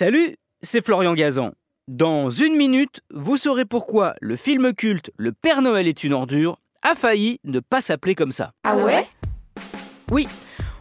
Salut, c'est Florian Gazan. Dans une minute, vous saurez pourquoi le film culte Le Père Noël est une ordure a failli ne pas s'appeler comme ça. Ah ouais? Oui,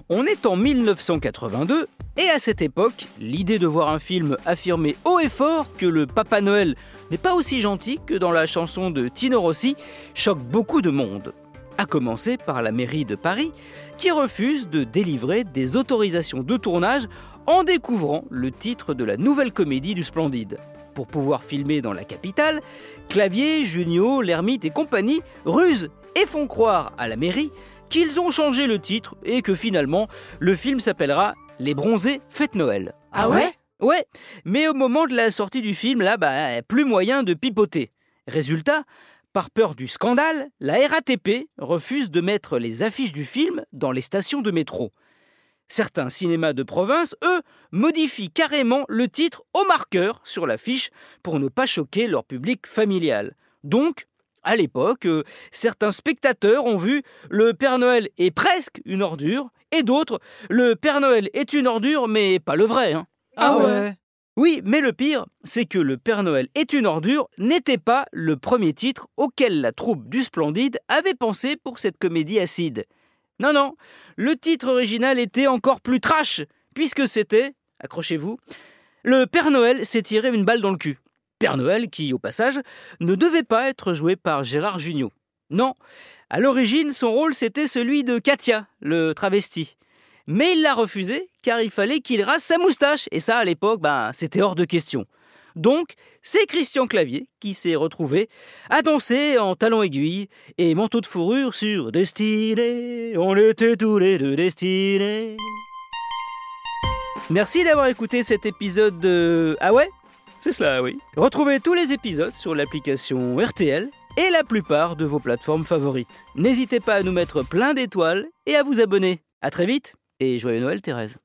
on est en 1982 et à cette époque, l'idée de voir un film affirmer haut et fort que le Papa Noël n'est pas aussi gentil que dans la chanson de Tino Rossi choque beaucoup de monde. À commencer par la mairie de Paris, qui refuse de délivrer des autorisations de tournage en découvrant le titre de la nouvelle comédie du Splendide. Pour pouvoir filmer dans la capitale, Clavier, Junio, Lermite et compagnie rusent et font croire à la mairie qu'ils ont changé le titre et que finalement le film s'appellera Les Bronzés Fête Noël. Ah ouais? Ouais, mais au moment de la sortie du film, là, bah, plus moyen de pipoter. Résultat, par peur du scandale, la RATP refuse de mettre les affiches du film dans les stations de métro. Certains cinémas de province, eux, modifient carrément le titre au marqueur sur l'affiche pour ne pas choquer leur public familial. Donc, à l'époque, euh, certains spectateurs ont vu Le Père Noël est presque une ordure, et d'autres Le Père Noël est une ordure, mais pas le vrai. hein. Ah ouais Oui, mais le pire, c'est que Le Père Noël est une ordure n'était pas le premier titre auquel la troupe du Splendide avait pensé pour cette comédie acide. Non, non, le titre original était encore plus trash, puisque c'était, accrochez-vous, Le Père Noël s'est tiré une balle dans le cul. Père Noël qui, au passage, ne devait pas être joué par Gérard Jugnot. Non, à l'origine, son rôle c'était celui de Katia, le travesti. Mais il l'a refusé car il fallait qu'il rase sa moustache, et ça à l'époque, ben, c'était hors de question. Donc, c'est Christian Clavier qui s'est retrouvé à danser en talons aiguilles et manteau de fourrure sur Destinée. On était tous les deux destinés. Merci d'avoir écouté cet épisode de. Ah ouais? C'est cela, oui. Retrouvez tous les épisodes sur l'application RTL et la plupart de vos plateformes favorites. N'hésitez pas à nous mettre plein d'étoiles et à vous abonner. À très vite et joyeux Noël, Thérèse.